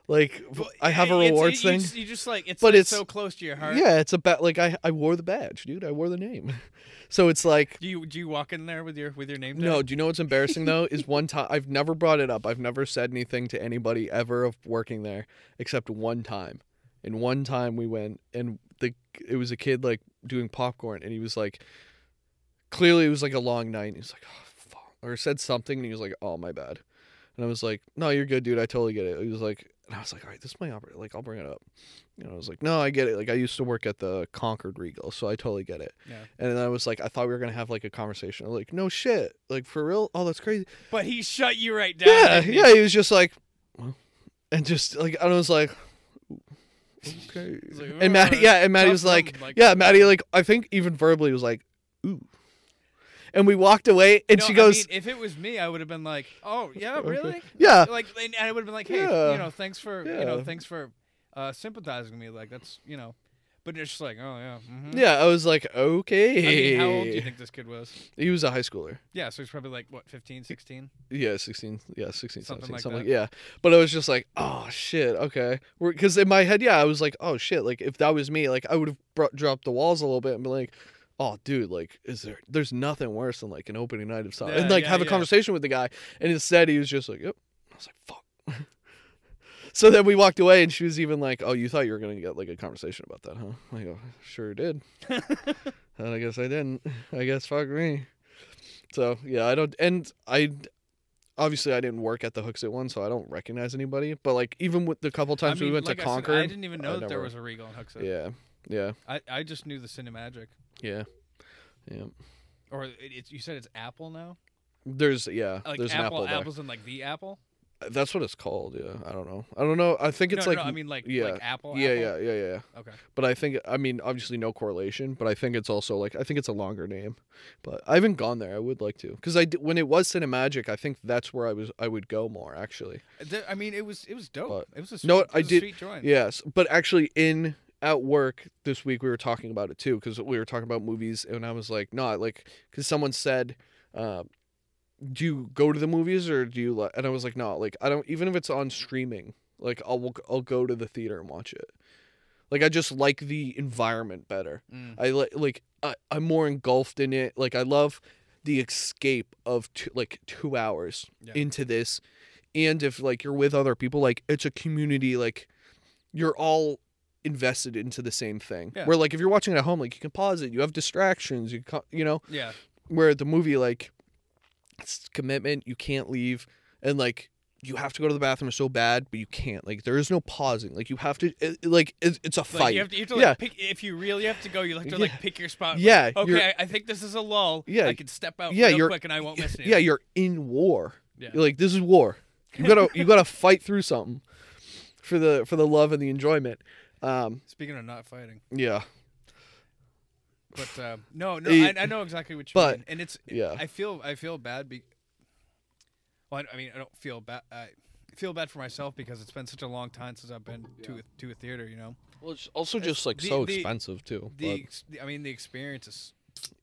Like I have a eh, rewards thing. just- You just like it's, But it's it's- so close to your heart. Yeah, it's a ba- like I I wore the badge, dude. I wore the name. So it's like Do you do you walk in there with your with your name? no, do you know what's embarrassing though? Is one time I've never brought it up. I've never said anything to anybody ever of working there except one time. And one time we went and the it was a kid like doing popcorn and he was like clearly it was like a long night and he's like oh, fuck. or said something and he was like oh my bad. And I was like no you're good dude I totally get it. He was like and I was like all right this is my like I'll bring it up. And I was like no I get it like I used to work at the Concord Regal so I totally get it. Yeah. And then I was like, I thought we were gonna have like a conversation. Like, no shit, like for real? Oh, that's crazy. But he shut you right down. Yeah, he? yeah. He was just like, well, and just like I was like, "Ooh, okay. like, And Maddie, "Uh, yeah, and Maddie was like, like- yeah, Maddie, like I think even verbally was like, ooh. and we walked away, and No, she I goes, mean, if it was me, I would have been like, "Oh yeah, really? Yeah. Like, and I would have been like, "Hey, Yeah. you know, thanks for you know, thanks for uh, sympathizing with me. Like, that's you know." But it's just like, "Oh yeah." hmm "Yeah." I was like, "Okay." I mean, how old do you think this kid was? He was a high schooler. Yeah, so he's probably like what, 15, 16? Yeah, 16. Yeah, 16, Something 17, like something that. like Yeah. But I was just like, oh, shit. Okay. Because in my head, yeah, I was like, oh, shit. Like, if that was me, like, I would have dropped the walls a little bit and be like, oh, dude, like, is there, there's nothing worse than like an opening night of something. Yeah, and like yeah, have a yeah. conversation with the guy. And instead, he was just like, yep. I was like, fuck. so then we walked away and she was even like, oh, you thought you were going to get like a conversation about that, huh? I go, sure did. and I guess I didn't. I guess fuck me. So yeah, I don't, and I obviously I didn't work at the Hooksett one, so I don't recognize anybody. But like even with the couple times I mean, we went like to I said, Concord, I didn't even know I that there was a Regal in Hooksett. Yeah, yeah, I, I just knew the Cinemagic. yeah, yeah. Or it, it's you said it's Apple now? There's yeah, Like there's an Apple, apple there. Apple's in like the Apple? That's what it's called. Yeah, I don't know. I don't know. I think it's no, like no, I mean like yeah, like Apple. yeah, Apple? yeah, yeah, yeah. Okay. But I think I mean obviously no correlation, but I think it's also like I think it's a longer name. But I haven't gone there. I would like to because I when it was Cinemagic, I think that's where I was I would go more actually. Th- I mean, it was it was dope. But- it was a sweet, No, it I was a did- Sweet joint. Yes, but actually in at work this week we were talking about it too because we were talking about movies and I was like, not like because someone said, uh, "Do you go to the movies or do you?" like And I was like, "No, like I don't. Even if it's on streaming, like I'll I'll go to the theater and watch it. Like I just like the environment better. Mm. I like like I, I'm more engulfed in it. Like I love the escape of two, like two hours Yeah. into this, and if like you're with other people, like it's a community. Like you're all invested into the same thing. Yeah. Where like if you're watching it at home, like you can pause it. You have distractions. You you know Yeah. where the movie like it's commitment you can't leave and like you have to go to the bathroom so bad but you can't like there is no pausing like you have to it, like it, it's a Like fight you have to, you have to like yeah pick if you really have to go, you have to Yeah. like pick your spot. Yeah, you're- okay, I, I think this is a lull. Yeah, I can step out yeah, real you're- quick and I won't miss anything. yeah you're in war Yeah. You're like this is war you gotta you gotta fight through something for the for the love and the enjoyment um Speaking of not fighting, yeah but uh, no, no, Eh, I, I know exactly what you but, mean, and it's yeah. I feel I feel bad. Be- well, I, I mean, I don't feel bad. I feel bad for myself because it's been such a long time since I've been to a, to a theater. You know, well it's also just like the- so the- expensive too the, ex- the I mean the experience is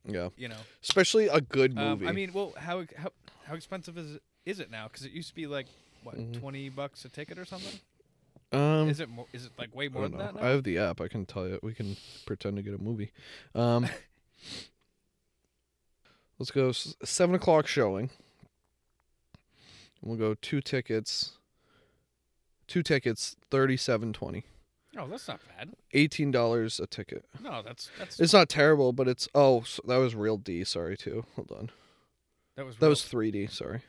yeah you know. especially a good Um, movie I mean, well, how how how expensive is it, is it now? Because it used to be like what Mm-hmm. twenty bucks a ticket or something. Um Is it more? Is it like way more than know. that now? I have the app. I can tell you. We can pretend to get a movie. Um, let's go s- seven o'clock showing. We'll go two tickets. Two tickets, thirty-seven twenty. oh, that's not bad. Eighteen dollars a ticket. No, that's that's It's not terrible, but it's oh so that was real D. Sorry too. Hold on. that was That real- was three D. Sorry.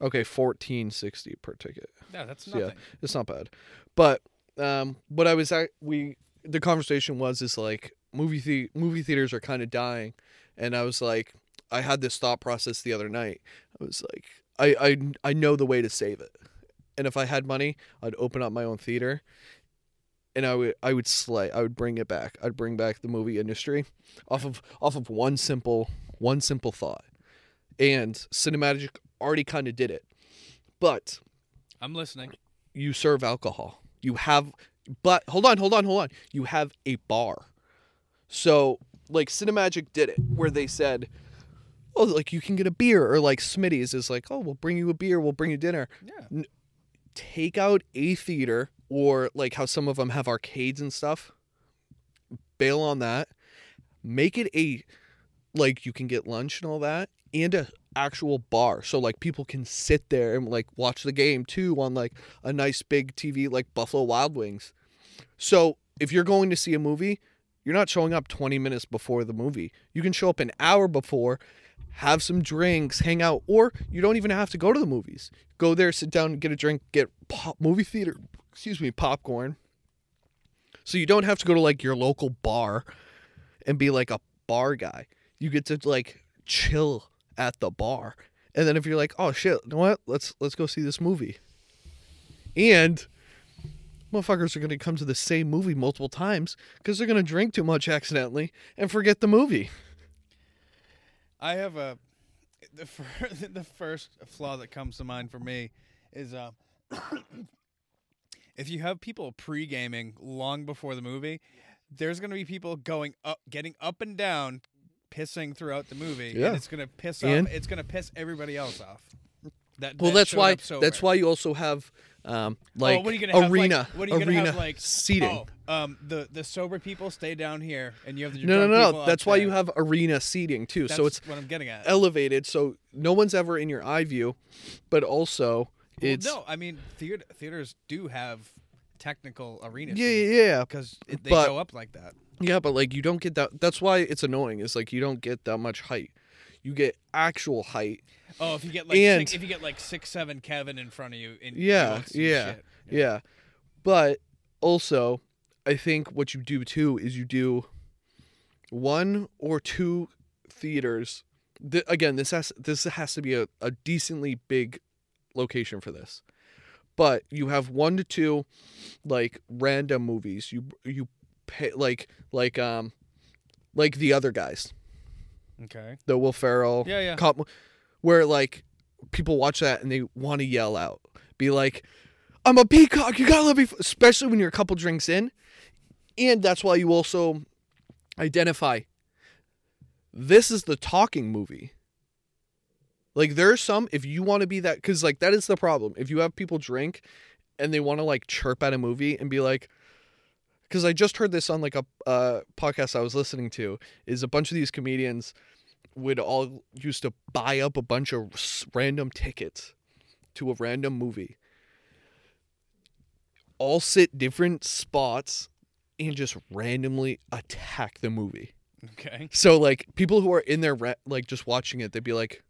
Okay, fourteen sixty per ticket. yeah, that's So, yeah, it's not bad. But um, what I was at, we the conversation was is like movie the movie theaters are kind of dying, and I was like, I had this thought process the other night. I was like, I I I know the way to save it, and if I had money, I'd open up my own theater. And I would I would slay. I would bring it back. I'd bring back the movie industry off of off of one simple one simple thought. And Cinemagic already kind of did it. But I'm listening. you serve alcohol. You have, but hold on, hold on, hold on. You have a bar. So, like, Cinemagic did it, where they said, oh, like, you can get a beer, or like Smitty's is like, oh, we'll bring you a beer, we'll bring you dinner. Yeah. Take out a theater, or like how some of them have arcades and stuff. Bail on that. Make it a, like, you can get lunch and all that, and a actual bar so like people can sit there and like watch the game too on like a nice big TV like Buffalo Wild Wings. So if you're going to see a movie, you're not showing up 20 minutes before the movie. You can show up an hour before, have some drinks, hang out, or you don't even have to go to the movies. Go there, sit down, get a drink, get pop movie theater, excuse me, popcorn. So you don't have to go to like your local bar and be like a bar guy. You get to like chill at the bar. And then if you're like, "Oh shit, you know what? Let's let's go see this movie." And motherfuckers are going to come to the same movie multiple times cuz they're going to drink too much accidentally and forget the movie. I have a the fir- the first flaw that comes to mind for me is uh, if you have people pre gaming long before the movie, there's gonna be people going up, getting up and down, pissing throughout the movie, Yeah. and it's gonna piss And- off. It's gonna piss everybody else off. That, Well, that that's why. That's why you also have um like oh, what are you gonna have, arena Like, what are you arena gonna have like seating. Oh, um, the the sober people stay down here, and you have the no, no, no, no. That's why you have arena seating too. That's so it's what I'm getting at. elevated, so no one's ever in your eye view, but also Well, it's no, I mean theater, theaters do have technical arenas. yeah, yeah, yeah. because they But- go up like that. Yeah, but like you don't get that. That's why it's annoying. Is like you don't get that much height. You get actual height. Oh, if you get like And- six, if you get like six seven Kevin in front of you, in Yeah, yeah, yeah. But also, I think what you do too is you do one or two theaters. Th- again, this has this has to be a, a decently big location for this. But you have one to two like random movies. You you pay like like um like the other guys. Okay. the Will Ferrell Yeah, yeah. cop, where like people watch that and they want to yell out, be like, "I'm a peacock! You gotta let me," f-" especially when you're a couple drinks in, and that's why you also identify. This is the talking movie. Like there's some if you want to be that because like that is the problem if you have people drink, and they want to like chirp at a movie and be like. Because I just heard this on like a uh, podcast I was listening to, is a bunch of these comedians would all used to buy up a bunch of random tickets to a random movie all sit different spots and just randomly attack the movie Okay. so like people who are in there like just watching it they'd be like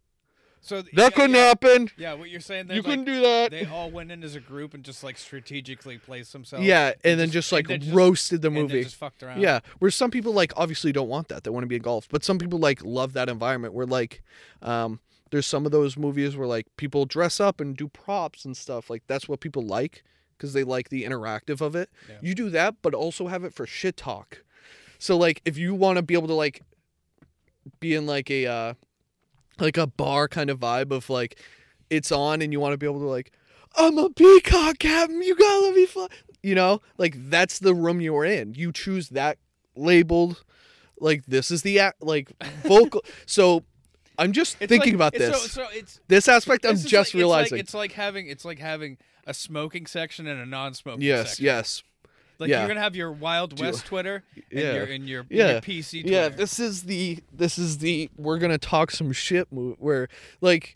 So th- that yeah, couldn't yeah, happen Yeah, what you're saying? you They're couldn't do that They all went in as a group and just like strategically placed themselves. yeah and then just like and then just- roasted the and movie just fucked around. Yeah, where some people like obviously don't want that. They want to be engulfed, but some people like love that environment. Where like, um, there's some of those movies where like people dress up and do props and stuff. Like that's what people like because they like the interactive of it. Yeah. You do that, but also have it for shit talk. So like, if you want to be able to like, be in like a, uh, like a bar kind of vibe of like, it's on and you want to be able to like, I'm a peacock, Captain. You gotta let me fly. You know, like that's the room you're in. You choose that labeled, like this is the act, like vocal. so, I'm just It's thinking like- about this. So, so it's this aspect, I'm just like, realizing. It's like, it's like having it's like having a smoking section and a non-smoking yes, section. yes, Like yeah. you're gonna have your Wild West Twitter and Yeah. your and your, yeah, your PC Twitter. yeah. This is the this is the we're gonna talk some shit move where like.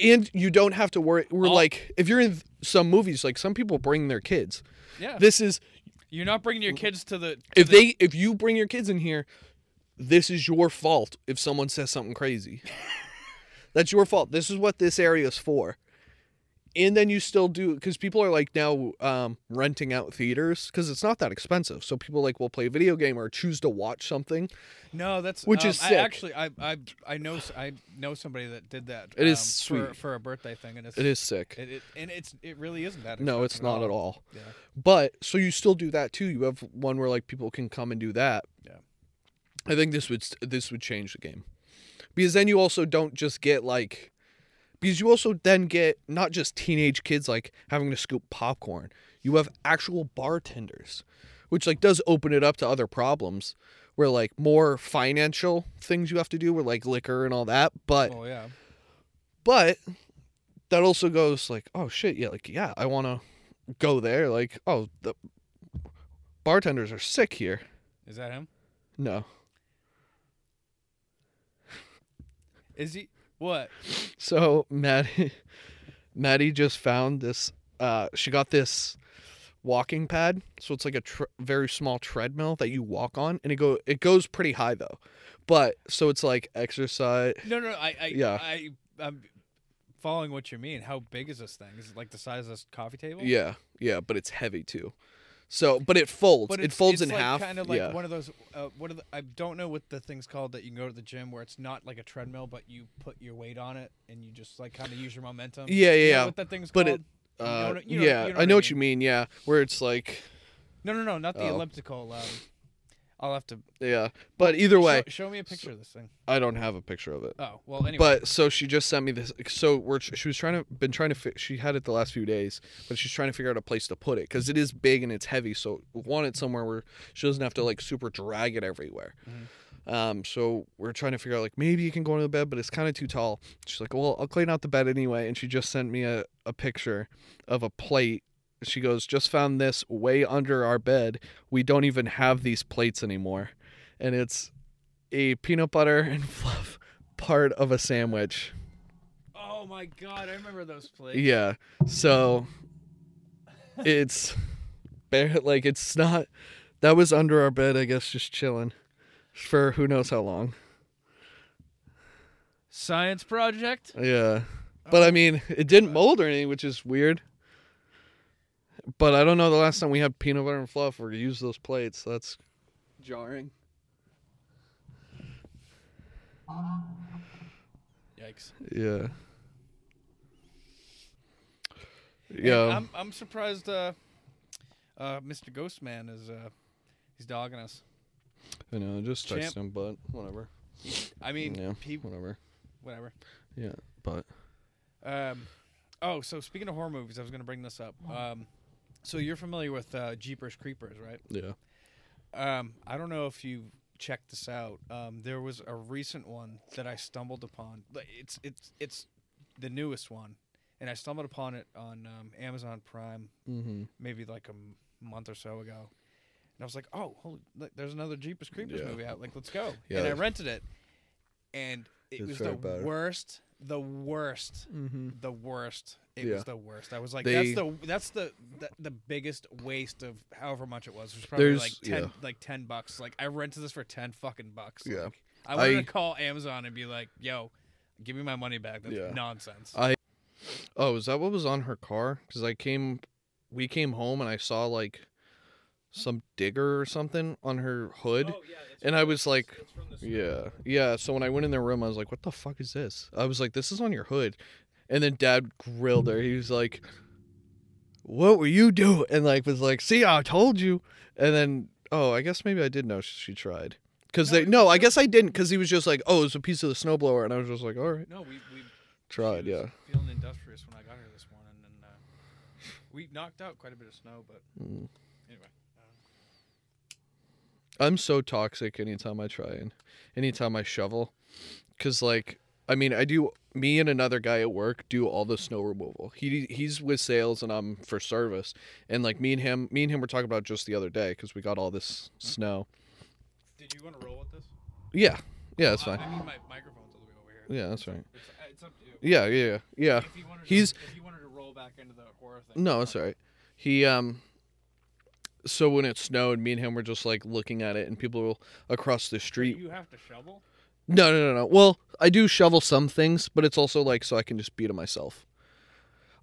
And you don't have to worry. We're All- like, if you're in some movies, like some people bring their kids. yeah. This is you're not bringing your kids to the. to if the- they if you bring your kids in here, this is your fault if someone says something crazy. That's your fault. This is what this area is for. And then you still do because people are like now um, renting out theaters because it's not that expensive. So people like will play a video game or choose to watch something. No, that's Which um, is I actually I I I know I know somebody that did that. It is um, for sweet. for a birthday thing, and it's It is sick. It, it, and it's it really isn't that. No, it's not at all. Yeah. But so you still do that too. You have one where like people can come and do that. Yeah. I think this would this would change the game. Because then you also don't just get like because you also then get not just teenage kids like having to scoop popcorn. You have actual bartenders, which like does open it up to other problems where like more financial things you have to do with like liquor and all that. But Oh yeah. but that also goes like, oh shit, yeah, like yeah, I want to go there. Like, oh, the bartenders are sick here. Is that him? No, Is he? What? so Maddie, Maddie just found this. Uh, she got this walking pad, so it's like a tr- very small treadmill that you walk on, and it go it goes pretty high though. But so it's like exercise. No, no. I, I Yeah. I I'm following what you mean. How big is this thing? Is it like the size of this coffee table? Yeah, yeah, but it's heavy too. So, but it folds. But it folds it's in like half. Kind of like yeah. one of those. Uh, what the, I don't know what the thing's called that you can go to the gym where it's not like a treadmill, but you put your weight on it and you just like kind of use your momentum. Yeah, yeah, You know yeah. what that thing's But called? it- You Uh, know you know- yeah, you know I know what you mean. Yeah, where it's like, No, no, no, not the Oh. elliptical. Um, I'll have to. Yeah, but either way, show, show me a picture of this thing. I don't have a picture of it. Oh well, anyway. But so she just sent me this. So we're she was trying to been trying to fi- she had it the last few days, but she's trying to figure out a place to put it because it is big and it's heavy. So we want it somewhere where she doesn't have to like super drag it everywhere. Um, so we're trying to figure out like maybe you can go into the bed, but it's kind of too tall. She's like, well, I'll clean out the bed anyway, and she just sent me a a picture of a plate. She goes, just found this way under our bed. We don't even have these plates anymore, and it's a peanut butter and fluff part of a sandwich. oh my god, I remember those plates. Yeah. So it's bare like it's not that was under our bed, I guess, just chilling for who knows how long. Science project. Yeah. Oh. But I mean, it didn't mold or anything, which is weird. But I don't know the last time we had peanut butter and fluff or used those plates. That's jarring. Yikes. Yeah. And Yeah. I'm I'm surprised. Uh, uh, Mr. Ghostman is uh, he's dogging us. I know, just text Champ. him, but whatever. I mean, Yeah. he, Whatever. whatever. Yeah. But Um, oh, so speaking of horror movies, I was going to bring this up. Um, so you're familiar with uh, Jeepers Creepers, right? yeah. Um, I don't know if you checked this out. Um, there was a recent one that I stumbled upon. It's it's it's the newest one, and I stumbled upon it on um, Amazon Prime Mm-hmm. maybe like a m- month or so ago. And I was like, "Oh, holy, look, there's another Jeepers Creepers Yeah. movie out. Like, let's go." Yeah, and I rented it, and it was the bad. worst, the worst, Mm-hmm. the worst. It Yeah. was the worst. I was like, They- "That's the that's the, the the biggest waste of however much it was. It was probably like ten yeah. like ten bucks. Like I rented this for ten fucking bucks. Yeah. Like, I wanted I- to call Amazon and be like, "Yo, give me my money back. That's Yeah. nonsense." I- Oh, is that what was on her car? Because I came, we came home and I saw like some digger or something on her hood, Oh, and I was like, yeah, yeah. So when I went in their room, I was like, what the fuck is this? I was like, this is on your hood, and then Dad grilled her. He was like, what were you doing? And like was like, see, I told you. And then oh, I guess maybe I did know she, tried. Cause they no, I guess I didn't. Cause he was just like, oh, it's a piece of the snowblower, and I was just like, all right, No, we we tried, yeah. Feeling industrious when I got here this morning, and uh, we knocked out quite a bit of snow. But Mm. anyway, I'm so toxic anytime I try and anytime I shovel. Cause like I mean I do me and another guy at work do all the snow removal. He he's with sales and I'm for service. And like me and him me and him were talking about just the other day because we got all this snow. did you want to roll with this? Yeah. Yeah, that's fine. I mean, my microphone's all the way over here. Yeah, that's right. It's, it's up to you. Yeah, yeah, yeah. yeah. If you wanted to, He's if you wanted to roll back into the horror thing. No, it's all right. He um so when it snowed, me and him were just like looking at it and people across the Do street you have to shovel? No, no, no, no. Well, I do shovel some things, but it's also like so I can just be to myself.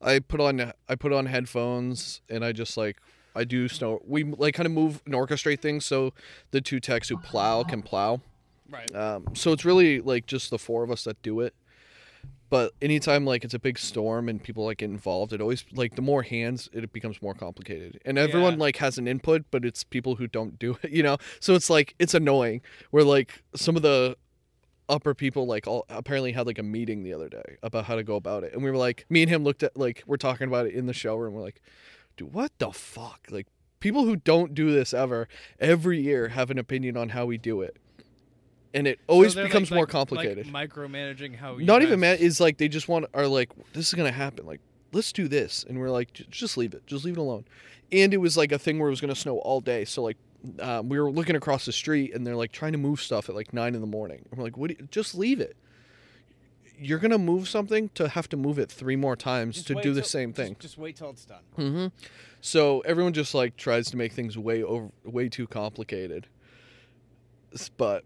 I put on I put on headphones and I just like I do snow. We like kind of move and orchestrate things so the two techs who plow can plow. Right. Um, so it's really like just the four of us that do it. But anytime like it's a big storm and people like get involved, it always like the more hands, it becomes more complicated. And everyone Yeah. like has an input, but it's people who don't do it, you know. So it's like it's annoying. Where like some of the upper people like all apparently had like a meeting the other day about how to go about it, and we were like, me and him looked at like we're talking about it in the shower, and we're like, dude, what the fuck? Like people who don't do this ever every year have an opinion on how we do it. And it always So they're, like- becomes more like- complicated. Like micromanaging how. You Not even man is like they just want are like this is gonna happen like let's do this and we're like "J- just leave it just leave it alone and it was like a thing where it was gonna snow all day so like um, we were looking across the street and they're like trying to move stuff at like nine in the morning and we're like what do you, just leave it you're gonna move something to have to move it three more times Just to do the till- same just- thing Just wait till it's done. hmm So everyone just like tries to make things way over, way too complicated. But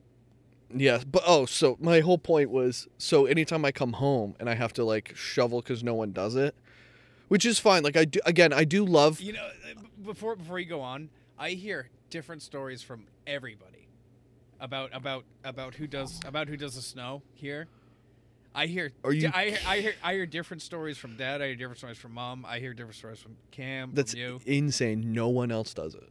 yeah, but oh, so my whole point was so anytime I come home and I have to like shovel because no one does it, which is fine. Like I do again, I do love. You know, uh, before before you go on, I hear different stories from everybody about about about who does about who does the snow here. I hear. Are you- I hear, I hear I hear different stories from dad. I hear different stories from mom. I hear different stories from Cam. That's from you. insane. No one else does it.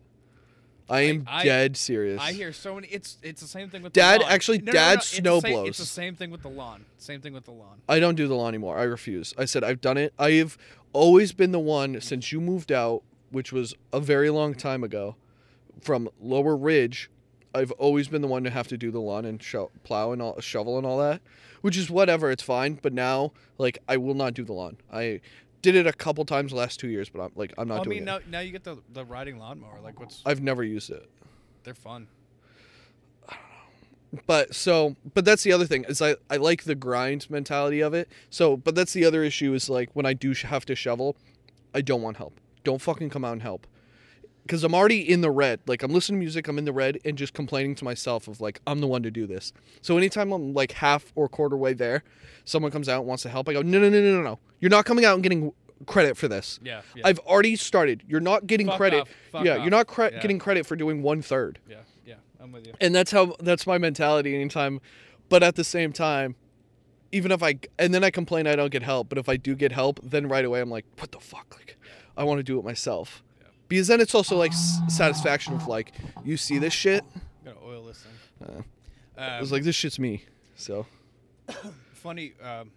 I am I- dead serious. I hear so many. It's it's the same thing with Dad- The lawn. actually, No, no, Dad no, it's the snow same- blows. It's the same thing with the lawn. Same thing with the lawn. I don't do the lawn anymore. I refuse. I said I've done it. I've always been the one since you moved out, which was a very long time ago, from Lower Ridge. I've always been the one to have to do the lawn and sho- plow and all, shovel and all that, which is whatever. It's fine. But now, like, I will not do the lawn. I did it a couple times the last two years, but I'm like, I'm not I doing mean, it. now now you get the the riding lawnmower. Like, what's I've never used it. they're fun. but so but that's the other thing is I, I like the grind mentality of it so but that's the other issue is like when i do sh- have to shovel i don't want help don't fucking come out and help because i'm already in the red. Like i'm listening to music i'm in the red and just complaining to myself of like i'm the one to do this. So anytime i'm like half or quarter way there someone comes out and wants to help i go no no no no no no. You're not coming out and getting credit for this. Yeah, yeah. i've already started. You're not getting Fuck credit off, fuck yeah off. you're not cre- Yeah. getting credit for doing one third. Yeah, yeah, I'm with you. and that's how that's my mentality anytime. But at the same time even if i and then i complain i don't get help but if i do get help then right away i'm like what the fuck? Like i want to do it myself because then it's also like s- satisfaction of like you see this shit I'm gonna oil this thing. Uh, Um, i was like this shit's me so funny. Um,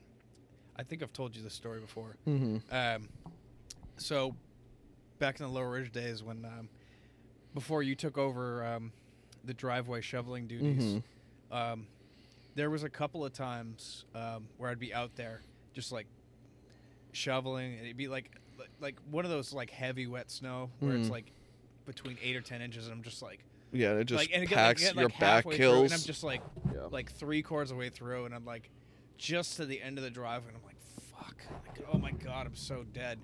I think I've told you this story before. Mhm. Um, so back in the Lower Ridge days, when um, before you took over um, the driveway shoveling duties, Mm-hmm. um, there was a couple of times um, where I'd be out there just like shoveling, and it'd be like like, one of those like heavy wet snow where it's Mhm. like between eight or ten inches, and I'm just like. yeah it just like, and packs get, like, get, your like, back halfway through, and I'm just like, Yeah. like three quarters of the way through, and I'm like, just to the end of the driveway, and I'm like, fuck, like, oh my god, I'm so dead.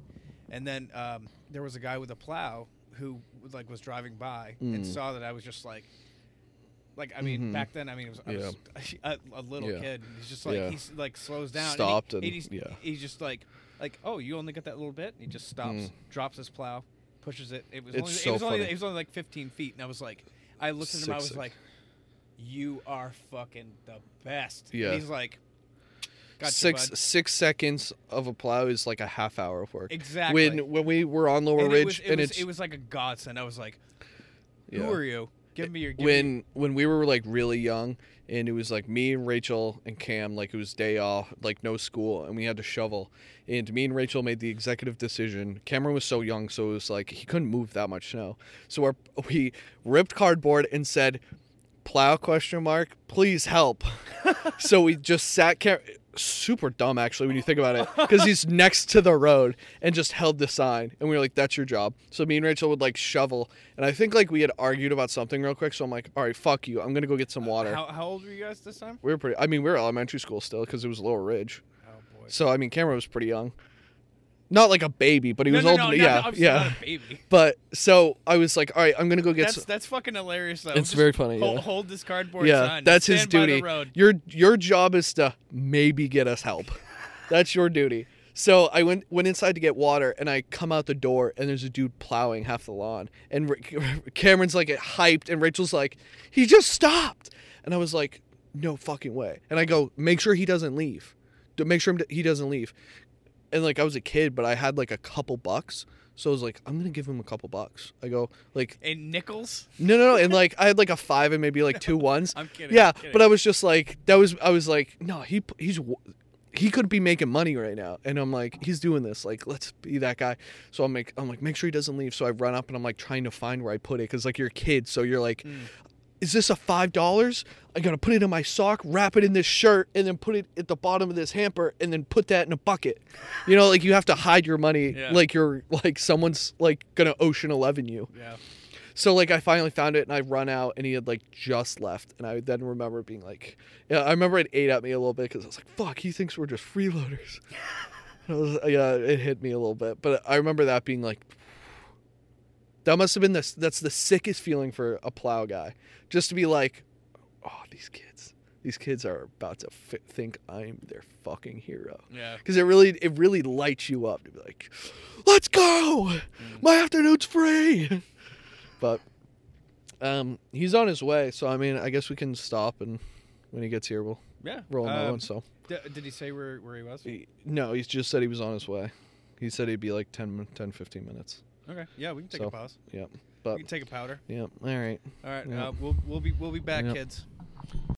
And then um, there was a guy with a plow who like was driving by and Mm. saw that I was just like, like I mean, Mhm. back then, I mean, it was, I was a, a little Yeah. kid. and He's just like Yeah. he's like slows down, Stopped and, he, and- he's, yeah. he's just like, like oh, you only got that little bit. And he just stops, Mm. drops his plow, pushes it. It was It's only, so it was only it was only like 15 feet, and I was like, I looked at him, I was sick. like, you are fucking the best. Yeah. And he's like, six bud." six seconds of a plow is like a half hour of work Exactly. when when we were on lower and ridge it was, it and was, it's it was like a godsend. I was like, who Yeah. are you? Give me your give me- when when we were like really young and it was like me and Rachel and Cam like it was day off like no school and we had to shovel. And me and Rachel made the executive decision. Cameron was so young so it was like he couldn't move that much snow. So we ripped cardboard and said plow question mark please help. So we just sat Cam- super dumb actually when you think about it because he's next to the road and just held the sign. And we were like that's your job. So me and rachel would like shovel. And i think like we had argued about something real quick so i'm like all right fuck you. I'm gonna go get some uh, water. how, how old were you guys this time? we were pretty i mean we were elementary school still because it was lower ridge. Oh boy. so i mean cameron was pretty young not like a baby but he no, was no, old no, en- no, yeah no, yeah Not a baby. but so i was like all right i'm gonna go get That's some that's fucking hilarious though. It's Just very funny, Hold, yeah. hold this cardboard yeah sign. that's his stand by the duty road. your your job is to maybe get us help that's your duty so i went went inside to get water and i come out the door and there's a dude plowing half the lawn and Ra- cameron's like hyped and rachel's like he just stopped and i was like no fucking way and i go make sure he doesn't leave make sure he doesn't leave and like i was a kid but i had like a couple bucks so i was like i'm gonna give him a couple bucks i go like And nickels. no, no, no. And like I had like a five and maybe like two ones. I'm kidding, Yeah, I'm kidding. but I was just like that was I was like no he he's he could be making money right now and I'm like he's doing this like let's be that guy. So I'm like I'm like make sure he doesn't leave. So I run up and I'm like trying to find where I put it because like you're a kid so you're like. Hmm. Is this a five dollars? I gotta put it in my sock, wrap it in this shirt, and then put it at the bottom of this hamper, and then put that in a bucket. You know, like you have to hide your money, Yeah. like you're like someone's like gonna Ocean Eleven you. Yeah. So like I finally found it and I run out and he had like just left and I then remember being like, yeah, I remember it ate at me a little bit because I was like, fuck, he thinks we're just freeloaders. Was, yeah, it hit me a little bit, but I remember that being like, that must have been this. That's the sickest feeling for a plow guy, just to be like, oh, these kids, these kids are about to f- think I'm their fucking hero. Yeah. Because it really, it really lights you up to be like, let's go, my afternoon's free. But um, he's on his way, so I mean, I guess we can stop and when he gets here, we'll Yeah. roll another Um, one. So d- did he say where where he was? he, no, he just said he was on his way. He said he'd be like 10, 10 15 minutes. Okay. Yeah, we can take So, a pause. Yeah, but You can take a powder. yeah. All right. All right. Uh, we'll we'll be we'll be back, Yep. kids.